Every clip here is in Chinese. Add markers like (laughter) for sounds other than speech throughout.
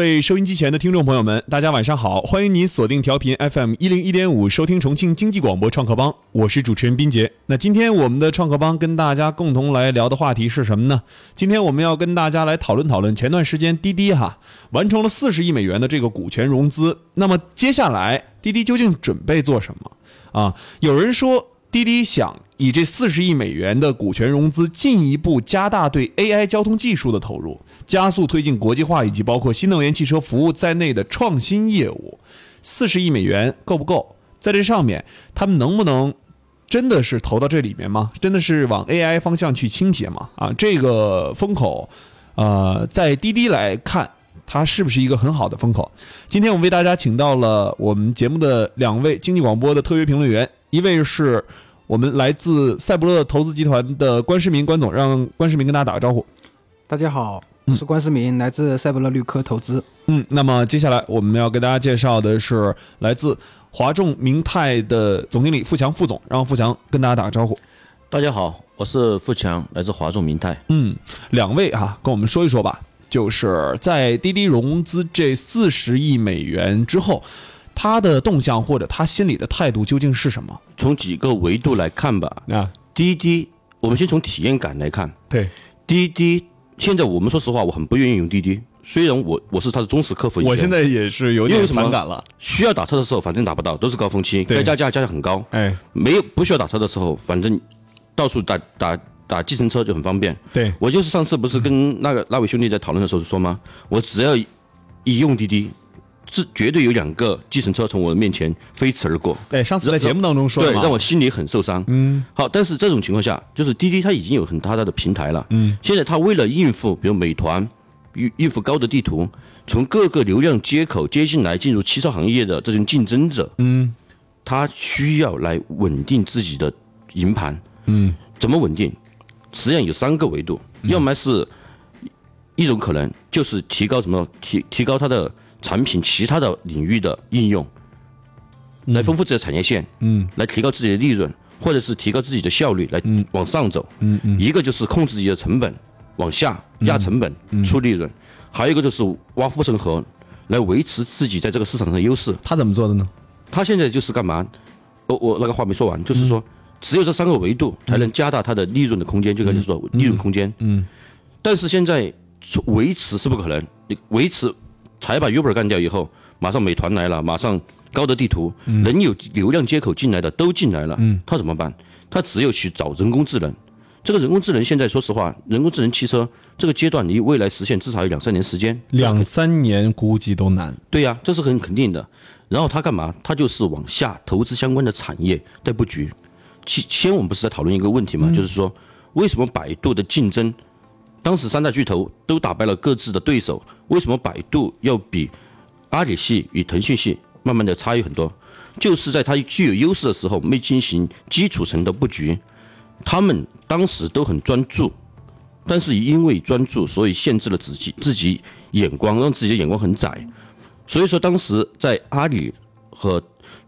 各位收音机前的听众朋友们，大家晚上好！欢迎您锁定调频 FM 一零一点五，收听重庆经济广播创客帮，我是主持人斌杰。那今天我们的创客帮跟大家共同来聊的话题是什么呢？今天我们要跟大家来讨论讨论前段时间滴滴哈完成了四十亿美元的这个股权融资，那么接下来滴滴究竟准备做什么啊？有人说。滴滴想以这四十亿美元的股权融资，进一步加大对 AI 交通技术的投入，加速推进国际化以及包括新能源汽车服务在内的创新业务。四十亿美元够不够？在这上面，他们能不能真的是投到这里面吗？真的是往 AI 方向去倾斜吗？啊，这个风口，呃，在滴滴来看，它是不是一个很好的风口？今天我们为大家请到了我们节目的两位经济广播的特约评论员。一位是我们来自赛博乐投资集团的关世明关总，让关世明跟大家打个招呼。大家好，我是关世明，来自赛博乐绿科投资。嗯，那么接下来我们要给大家介绍的是来自华众明泰的总经理付强副总，让付强跟大家打个招呼。大家好，我是付强，来自华众明泰。嗯，两位啊，跟我们说一说吧，就是在滴滴融资这四十亿美元之后。他的动向或者他心里的态度究竟是什么？从几个维度来看吧。啊，滴滴，我们先从体验感来看。对，滴滴现在我们说实话，我很不愿意用滴滴。虽然我我是他的忠实客户，我现在也是有点反感了。需要打车的时候，反正打不到，都是高峰期，该加价加的很高。哎，没有不需要打车的时候，反正到处打打打计程车就很方便。对我就是上次不是跟那个那位兄弟在讨论的时候说吗？我只要一用滴滴。是绝对有两个计程车从我的面前飞驰而过。对，上次在节目当中说对，让我心里很受伤。嗯，好，但是这种情况下，就是滴滴它已经有很大大的平台了。嗯，现在它为了应付，比如美团，应应付高德地图，从各个流量接口接进来，进入汽车行业的这种竞争者，嗯，它需要来稳定自己的营盘。嗯，怎么稳定？实际上有三个维度，要么是一种可能就是提高什么提提高它的。产品其他的领域的应用，来丰富自己的产业线，嗯，来提高自己的利润，或者是提高自己的效率，来往上走，嗯嗯，一个就是控制自己的成本，往下压成本出利润，还有一个就是挖护城河，来维持自己在这个市场上的优势。他怎么做的呢？他现在就是干嘛？我我那个话没说完，就是说只有这三个维度才能加大它的利润的空间，就刚才说利润空间，嗯，但是现在维持是不可能，你维持。才把 Uber 干掉以后，马上美团来了，马上高德地图，能有流量接口进来的都进来了，他怎么办？他只有去找人工智能。这个人工智能现在说实话，人工智能汽车这个阶段离未来实现至少有两三年时间，两三年估计都难。对呀，这是很肯定的。然后他干嘛？他就是往下投资相关的产业在布局。其先我们不是在讨论一个问题吗？就是说为什么百度的竞争？当时三大巨头都打败了各自的对手，为什么百度要比阿里系与腾讯系慢慢的差异很多？就是在它具有优势的时候没进行基础层的布局，他们当时都很专注，但是因为专注，所以限制了自己自己眼光，让自己的眼光很窄。所以说当时在阿里和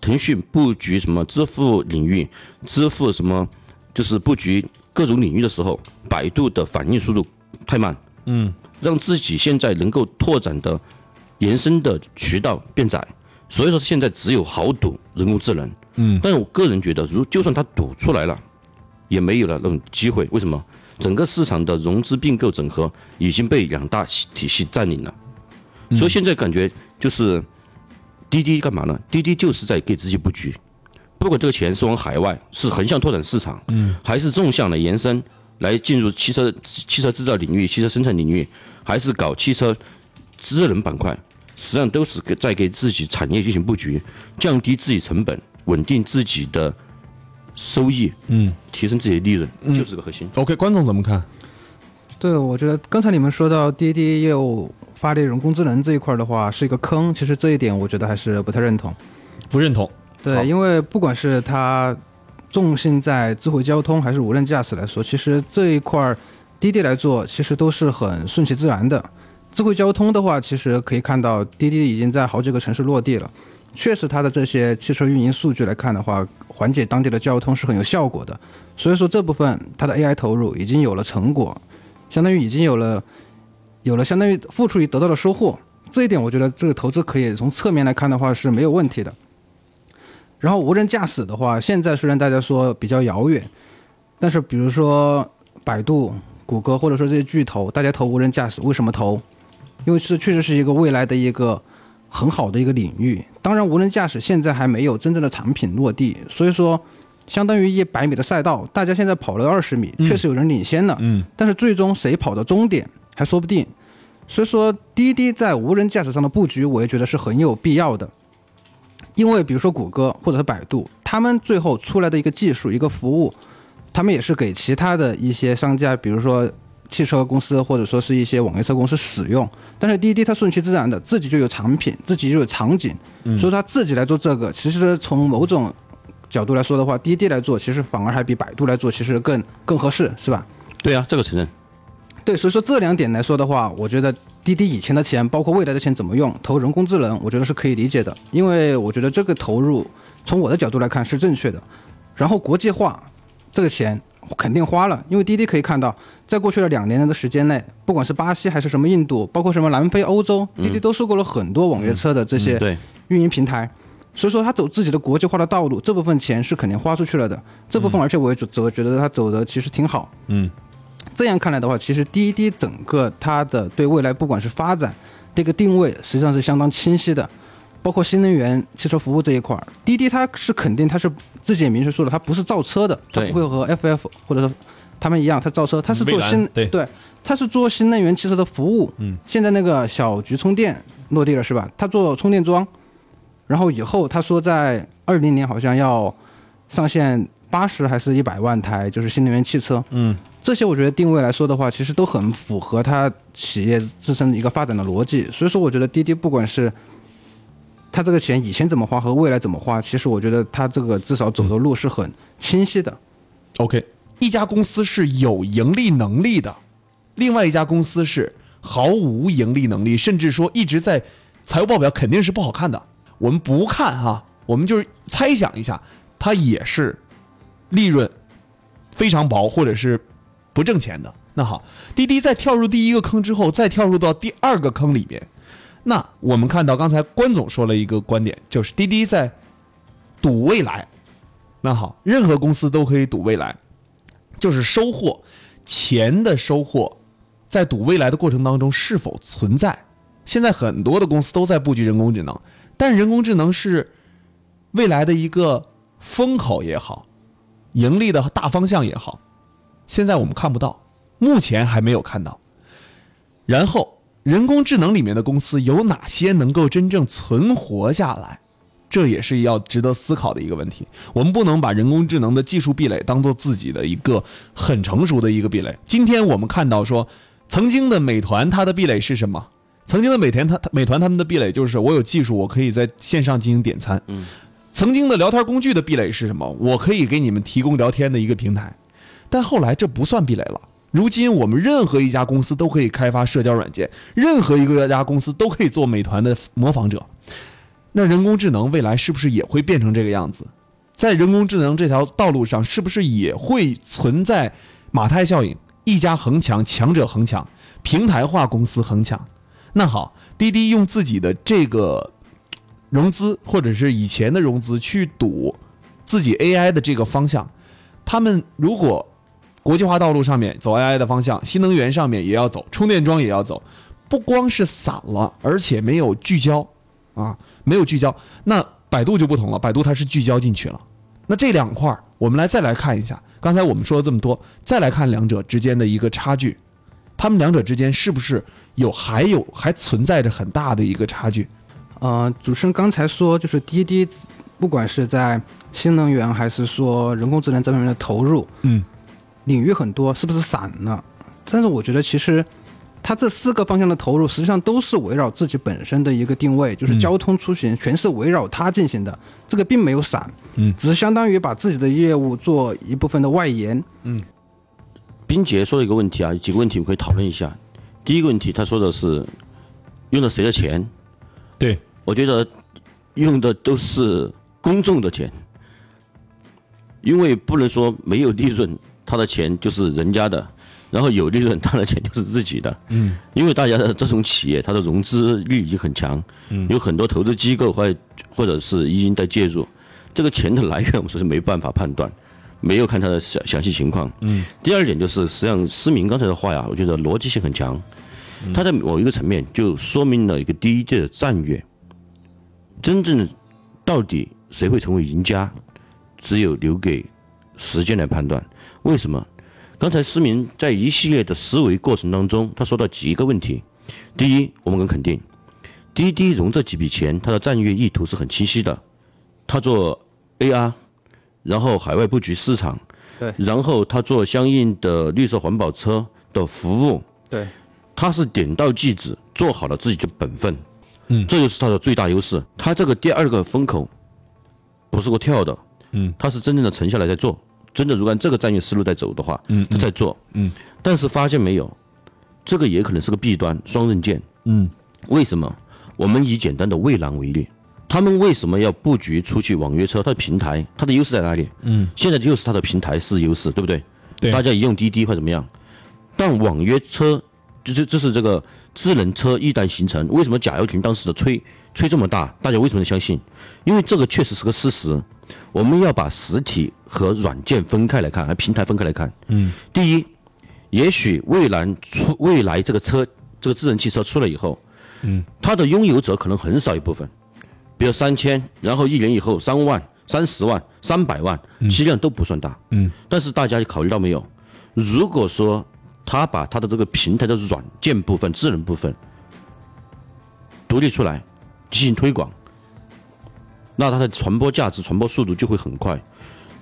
腾讯布局什么支付领域，支付什么就是布局各种领域的时候，百度的反应速度。太慢，嗯，让自己现在能够拓展的延伸的渠道变窄，所以说现在只有豪赌人工智能，嗯，但是我个人觉得，如就算他赌出来了，也没有了那种机会。为什么？整个市场的融资并购整合已经被两大体系占领了，所以现在感觉就是滴滴干嘛呢？滴滴就是在给自己布局，不管这个钱是往海外，是横向拓展市场，嗯，还是纵向的延伸。来进入汽车汽车制造领域、汽车生产领域，还是搞汽车智能板块，实际上都是给在给自己产业进行布局，降低自己成本，稳定自己的收益，嗯，提升自己的利润，就是个核心。OK，观众怎么看？对，我觉得刚才你们说到滴滴业务发力人工智能这一块的话，是一个坑。其实这一点我觉得还是不太认同，不认同。对，因为不管是它。重心在智慧交通还是无人驾驶来说，其实这一块儿滴滴来做，其实都是很顺其自然的。智慧交通的话，其实可以看到滴滴已经在好几个城市落地了，确实它的这些汽车运营数据来看的话，缓解当地的交通是很有效果的。所以说这部分它的 AI 投入已经有了成果，相当于已经有了有了相当于付出与得到的收获。这一点我觉得这个投资可以从侧面来看的话是没有问题的。然后无人驾驶的话，现在虽然大家说比较遥远，但是比如说百度、谷歌或者说这些巨头，大家投无人驾驶，为什么投？因为是确实是一个未来的一个很好的一个领域。当然，无人驾驶现在还没有真正的产品落地，所以说相当于一百米的赛道，大家现在跑了二十米，确实有人领先了。嗯，但是最终谁跑到终点还说不定。所以说，滴滴在无人驾驶上的布局，我也觉得是很有必要的。因为比如说谷歌或者是百度，他们最后出来的一个技术、一个服务，他们也是给其他的一些商家，比如说汽车公司或者说是一些网约车公司使用。但是滴滴它顺其自然的，自己就有产品，自己就有场景，所以它自己来做这个，其实从某种角度来说的话，滴滴来做，其实反而还比百度来做，其实更更合适，是吧？对啊，这个承认。对，所以说这两点来说的话，我觉得滴滴以前的钱，包括未来的钱怎么用，投人工智能，我觉得是可以理解的，因为我觉得这个投入从我的角度来看是正确的。然后国际化这个钱肯定花了，因为滴滴可以看到，在过去的两年的时间内，不管是巴西还是什么印度，包括什么南非、欧洲，滴滴都收购了很多网约车的这些，运营平台，所以说他走自己的国际化的道路，这部分钱是肯定花出去了的。这部分而且我也觉我觉得他走的其实挺好。嗯，这样看来的话，其实滴滴整个它的对未来不管是发展这个定位，实际上是相当清晰的。包括新能源汽车服务这一块儿，滴滴它是肯定它是自己也明确说了，它不是造车的，它不会和 FF 或者说他们一样，它造车，它是做新对它是做新能源汽车的服务。嗯，现在那个小桔充电落地了是吧？它做充电桩，然后以后他说在二零年好像要上线八十还是一百万台，就是新能源汽车。嗯，这些我觉得定位来说的话，其实都很符合它企业自身的一个发展的逻辑。所以说，我觉得滴滴不管是它这个钱以前怎么花和未来怎么花，其实我觉得它这个至少走的路是很清晰的。OK，一家公司是有盈利能力的，另外一家公司是毫无盈利能力，甚至说一直在财务报表肯定是不好看的。我们不看哈，我们就是猜想一下，它也是利润非常薄，或者是不挣钱的。那好，滴滴在跳入第一个坑之后，再跳入到第二个坑里边。那我们看到刚才关总说了一个观点，就是滴滴在赌未来。那好，任何公司都可以赌未来，就是收获钱的收获，在赌未来的过程当中是否存在？现在很多的公司都在布局人工智能，但人工智能是未来的一个风口也好，盈利的大方向也好，现在我们看不到，目前还没有看到。然后，人工智能里面的公司有哪些能够真正存活下来？这也是要值得思考的一个问题。我们不能把人工智能的技术壁垒当做自己的一个很成熟的一个壁垒。今天我们看到说，曾经的美团它的壁垒是什么？曾经的美团它美团他们的壁垒就是我有技术，我可以在线上进行点餐。嗯。曾经的聊天工具的壁垒是什么？我可以给你们提供聊天的一个平台，但后来这不算壁垒了。如今我们任何一家公司都可以开发社交软件，任何一个家公司都可以做美团的模仿者。那人工智能未来是不是也会变成这个样子？在人工智能这条道路上，是不是也会存在马太效应？一家恒强，强者恒强，平台化公司恒强。那好，滴滴用自己的这个融资，或者是以前的融资去赌自己 AI 的这个方向，他们如果国际化道路上面走 AI 的方向，新能源上面也要走，充电桩也要走，不光是散了，而且没有聚焦啊，没有聚焦。那百度就不同了，百度它是聚焦进去了。那这两块儿，我们来再来看一下。刚才我们说了这么多，再来看两者之间的一个差距，他们两者之间是不是有还有还存在着很大的一个差距？呃，主持人刚才说，就是滴滴，不管是在新能源还是说人工智能这方面的投入，嗯，领域很多，是不是散了？但是我觉得其实它这四个方向的投入，实际上都是围绕自己本身的一个定位，就是嗯交通出行，全是围绕它进行的，这个并没有散，嗯只是相当于把自己的业务做一部分的外延，嗯冰杰说了一个问题啊，有几个问题我们可以讨论一下。第一个问题，他说的是用的谁的钱？对，我觉得用的都是公众的钱，因为不能说没有利润，他的钱就是人家的。然后有利润，他的钱就是自己的。嗯，因为大家的这种企业，它的融资力已经很强，嗯，有很多投资机构或或者是已经在介入，这个钱的来源我们说是没办法判断，没有看它的详详细情况。嗯，第二点就是实际上思明刚才的话呀，我觉得逻辑性很强，他在某一个层面就说明了一个第一的战略，真正到底谁会成为赢家，只有留给时间来判断。为什么？刚才思明在一系列的思维过程当中，他说到几个问题。第一，我们很肯定，滴滴融这几笔钱，它的战略意图是很清晰的。他做 AR，然后海外布局市场，对，然后他做相应的绿色环保车的服务，对，他是点到即止，做好了自己的本分。嗯，这就是它的最大优势。它这个第二个风口不是个跳的，嗯，它是真正的沉下来在做。真的，如果按这个战略思路在走的话，嗯，在做，嗯，但是发现没有，这个也可能是个弊端，双刃剑，嗯，为什么？我们以简单的蔚蓝为例，他们为什么要布局出去网约车？它的平台，它的优势在哪里？嗯，现在就是它的平台是优势，对不对？对，大家一用滴滴或怎么样，但网约车，就这这是这个智能车一旦形成，为什么贾跃亭当时的吹吹这么大？大家为什么能相信？因为这个确实是个事实。我们要把实体和软件分开来看，和平台分开来看。嗯，第一，也许未来出未来这个车，这个智能汽车出来以后，嗯，它的拥有者可能很少一部分，比如三千，然后一年以后三万、三十万、三百万，实际上都不算大。嗯，但是大家考虑到没有？如果说他把他的这个平台的软件部分、智能部分独立出来进行推广。那它的传播价值、传播速度就会很快。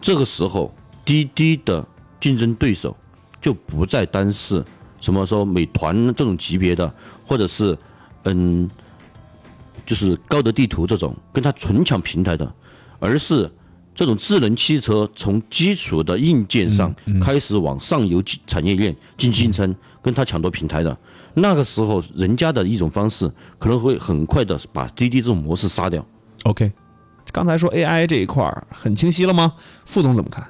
这个时候，滴滴的竞争对手就不再单是什么说美团这种级别的，或者是嗯，就是高德地图这种跟它纯抢平台的，而是这种智能汽车从基础的硬件上开始往上游产业链进行竞争，跟它抢夺平台的。那个时候，人家的一种方式可能会很快的把滴滴这种模式杀掉。OK。刚才说 AI 这一块儿很清晰了吗？副总怎么看？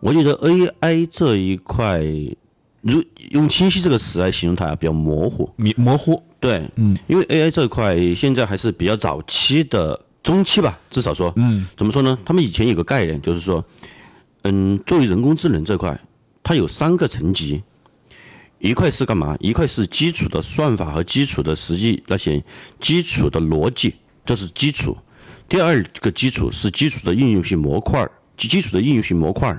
我觉得 AI 这一块，如用“清晰”这个词来形容它比较模糊，模模糊。对，嗯，因为 AI 这一块现在还是比较早期的中期吧，至少说，嗯，怎么说呢？他们以前有个概念，就是说，嗯，作为人工智能这块，它有三个层级，一块是干嘛？一块是基础的算法和基础的实际那些基础的逻辑，这是基础。第二个基础是基础的应用性模块基基础的应用性模块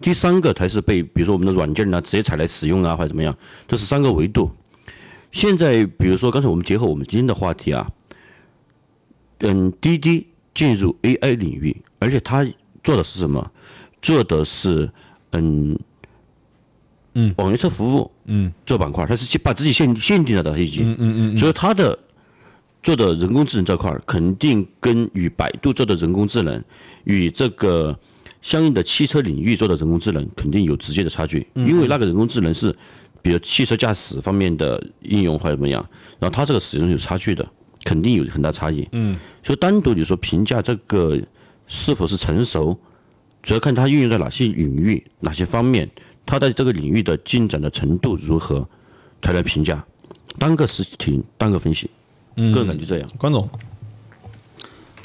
第三个才是被比如说我们的软件呢直接采来使用啊或者怎么样，这是三个维度。现在比如说刚才我们结合我们今天的话题啊，嗯，滴滴进入 AI 领域，而且它做的是什么？做的是嗯嗯网约车服务嗯这板块，它是把自己限限定了的已经嗯嗯嗯，所以它的。做的人工智能这块儿，肯定跟与百度做的人工智能，与这个相应的汽车领域做的人工智能，肯定有直接的差距。因为那个人工智能是，比如汽车驾驶方面的应用或者怎么样，然后它这个使用有差距的，肯定有很大差异。嗯，所以单独你说评价这个是否是成熟，主要看它运用在哪些领域、哪些方面，它在这个领域的进展的程度如何，才来评价。单个事情单个分析。个人感觉这样，关总，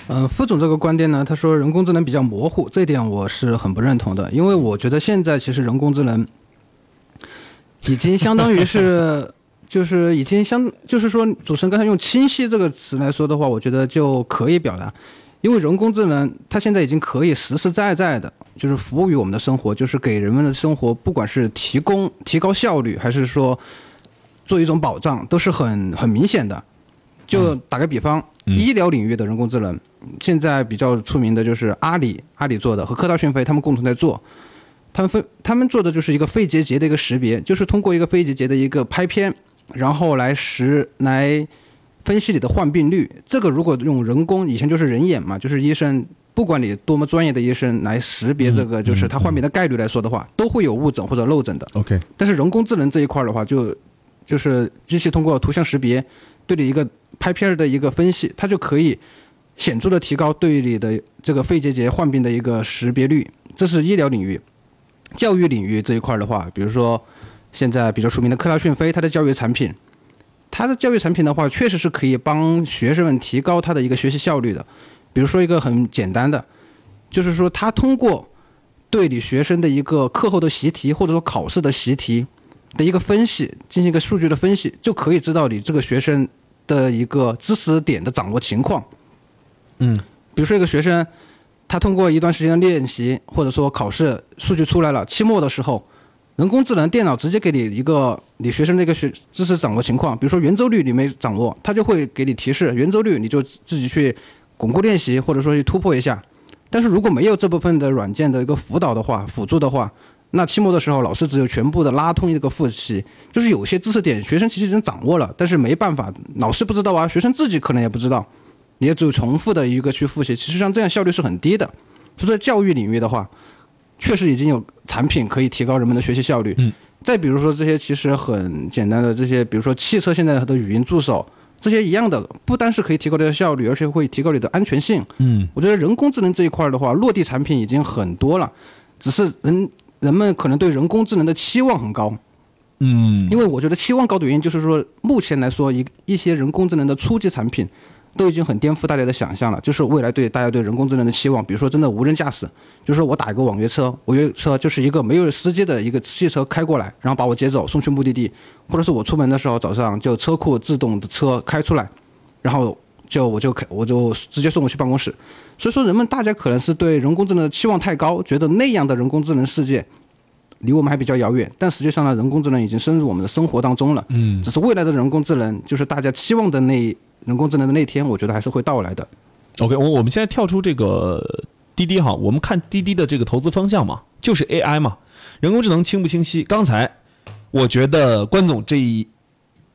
嗯，副总这个观点呢，他说人工智能比较模糊，这一点我是很不认同的，因为我觉得现在其实人工智能已经相当于是，就是已经相，就是说主持人刚才用“清晰”这个词来说的话，我觉得就可以表达，因为人工智能它现在已经可以实实在在的，就是服务于我们的生活，就是给人们的生活，不管是提供提高效率，还是说做一种保障，都是很很明显的。就打个比方，医疗领域的人工智能，现在比较出名的就是阿里，阿里做的和科大讯飞他们共同在做，他们分他们做的就是一个肺结节的一个识别，就是通过一个肺结节的一个拍片，然后来识来分析你的患病率。这个如果用人工，以前就是人眼嘛，就是医生，不管你多么专业的医生来识别这个，就是他患病的概率来说的话，都会有误诊或者漏诊的。OK，但是人工智能这一块的话，就就是机器通过图像识别对你一个。拍片的一个分析，它就可以显著的提高对你的这个肺结节患病的一个识别率。这是医疗领域，教育领域这一块的话，比如说现在比较出名的科大讯飞，它的教育产品，它的教育产品的话，确实是可以帮学生们提高他的一个学习效率的。比如说一个很简单的，就是说他通过对你学生的一个课后的习题或者说考试的习题的一个分析，进行一个数据的分析，就可以知道你这个学生的一个知识点的掌握情况。嗯，比如说一个学生，他通过一段时间的练习或者说考试数据出来了，期末的时候，人工智能电脑直接给你一个你学生的一个学知识掌握情况，比如说圆周率你没掌握，它就会给你提示圆周率，你就自己去巩固练习或者说去突破一下。但是如果没有这部分的软件的一个辅导的话，辅助的话，那期末的时候老师只有全部的拉通一个复习，就是有些知识点学生其实已经掌握了，但是没办法，老师不知道啊，学生自己可能也不知道。你也只有重复的一个去复习，其实像这样效率是很低的。所以在教育领域的话，确实已经有产品可以提高人们的学习效率。嗯。再比如说这些其实很简单的这些，比如说汽车现在的语音助手，这些一样的，不单是可以提高你的效率，而且会提高你的安全性。嗯，我觉得人工智能这一块的话，落地产品已经很多了，只是人人们可能对人工智能的期望很高。嗯，因为我觉得期望高的原因就是说，目前来说一一些人工智能的初级产品。都已经很颠覆大家的想象了，就是未来对大家对人工智能的期望，比如说真的无人驾驶，就是说我打一个网约车，网约车就是一个没有司机的一个汽车开过来，然后把我接走送去目的地，或者是我出门的时候早上就车库自动的车开出来，然后就我就开我就直接送我去办公室。所以说人们大家可能是对人工智能的期望太高，觉得那样的人工智能世界离我们还比较遥远，但实际上呢，人工智能已经深入我们的生活当中了。嗯，只是未来的人工智能就是大家期望的那。人工智能的那天，我觉得还是会到来的。OK，我我们现在跳出这个滴滴哈，我们看滴滴的这个投资方向嘛，就是 AI 嘛，人工智能清不清晰？刚才我觉得关总这一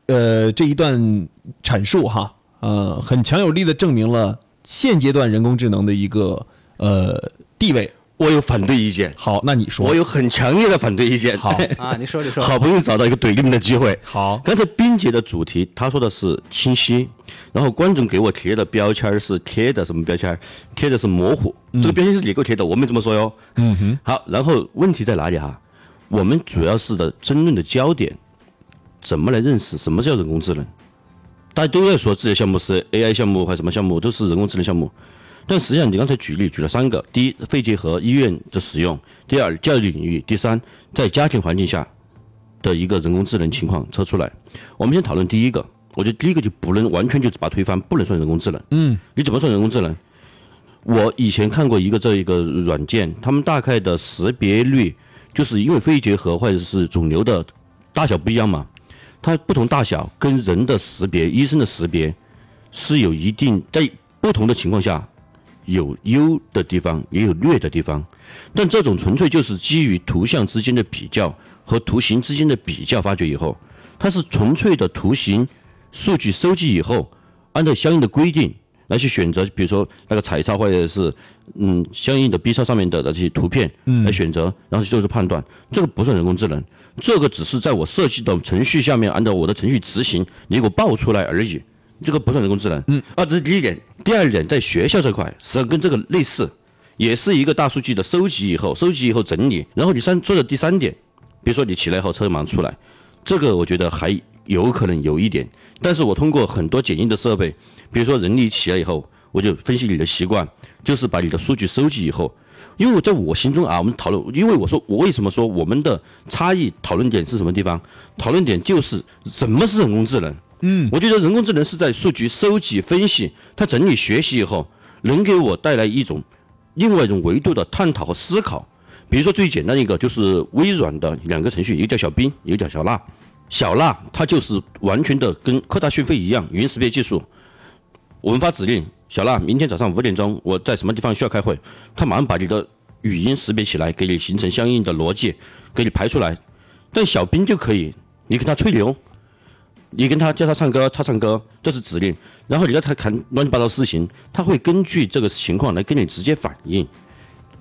呃这一段阐述哈，呃，很强有力的证明了现阶段人工智能的一个呃地位。我有反对意见。好，那你说。我有很强烈的反对意见。好 (laughs) 啊，你说你说。好不容易找到一个怼你们的机会。好，刚才冰姐的主题，她说的是清晰，然后观众给我贴的标签是贴的什么标签？贴的是模糊。这个标签是你给我贴的，我没这么说哟。嗯哼。好，然后问题在哪里哈？我们主要是的争论的焦点，怎么来认识什么叫人工智能？大家都在说自己的项目是 AI 项目，还是什么项目，都是人工智能项目。但实际上，你刚才举例举了三个：第一，肺结核医院的使用；第二，教育领域；第三，在家庭环境下的一个人工智能情况测出来。我们先讨论第一个，我觉得第一个就不能完全就把推翻，不能算人工智能。嗯，你怎么算人工智能？我以前看过一个这一个软件，他们大概的识别率，就是因为肺结核或者是肿瘤的大小不一样嘛，它不同大小跟人的识别、医生的识别是有一定在不同的情况下。有优的地方，也有劣的地方，但这种纯粹就是基于图像之间的比较和图形之间的比较发掘以后，它是纯粹的图形数据收集以后，按照相应的规定来去选择，比如说那个彩超或者是嗯相应的 B 超上面的这些图片来选择，然后做出判断，这个不算人工智能，这个只是在我设计的程序下面按照我的程序执行，你给我报出来而已。这个不算人工智能，嗯，啊，这是第一点。第二点，在学校这块，实际上跟这个类似，也是一个大数据的收集以后，收集以后整理，然后你三做的第三点，比如说你起来以后车盲出来，这个我觉得还有可能有一点，但是我通过很多简易的设备，比如说人力起来以后，我就分析你的习惯，就是把你的数据收集以后，因为在我心中啊，我们讨论，因为我说我为什么说我们的差异讨论点是什么地方？讨论点就是什么是人工智能。嗯，我觉得人工智能是在数据收集、分析、它整理、学习以后，能给我带来一种另外一种维度的探讨和思考。比如说最简单一个就是微软的两个程序，一个叫小冰，一个叫小娜。小娜它就是完全的跟科大讯飞一样，语音识别技术。我们发指令，小娜，明天早上五点钟我在什么地方需要开会，它马上把你的语音识别起来，给你形成相应的逻辑，给你排出来。但小冰就可以，你给它吹牛。你跟他叫他唱歌，他唱歌，这是指令。然后你让他看乱七八糟事情，他会根据这个情况来跟你直接反应。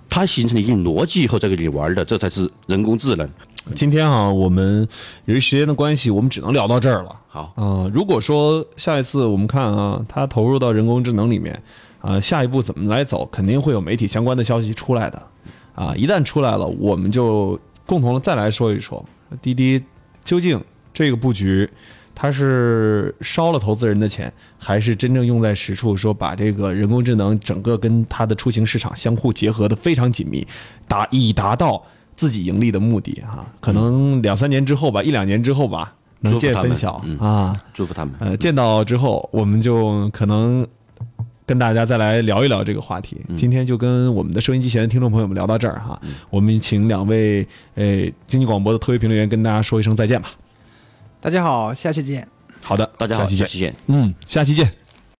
他形成一定逻辑以后再跟你玩的，这才是人工智能。今天啊，我们由于时间的关系，我们只能聊到这儿了。好啊，如果说下一次我们看啊，他投入到人工智能里面啊，下一步怎么来走，肯定会有媒体相关的消息出来的。啊，一旦出来了，我们就共同的再来说一说滴滴。究竟这个布局它是烧了投资人的钱，还是真正用在实处，说把这个人工智能整个跟它的出行市场相互结合的非常紧密，达以达到自己盈利的目的哈、可能两三年之后吧，一两年之后吧，能见分晓、嗯啊。祝福他们。呃，见到之后，我们就可能跟大家再来聊一聊这个话题。今天就跟我们的收音机前的听众朋友们聊到这儿哈，我们请两位呃经济广播的特约评论员跟大家说一声再见吧。大家好，下期见。好的，大家好，下期见。下期见。嗯，下期见。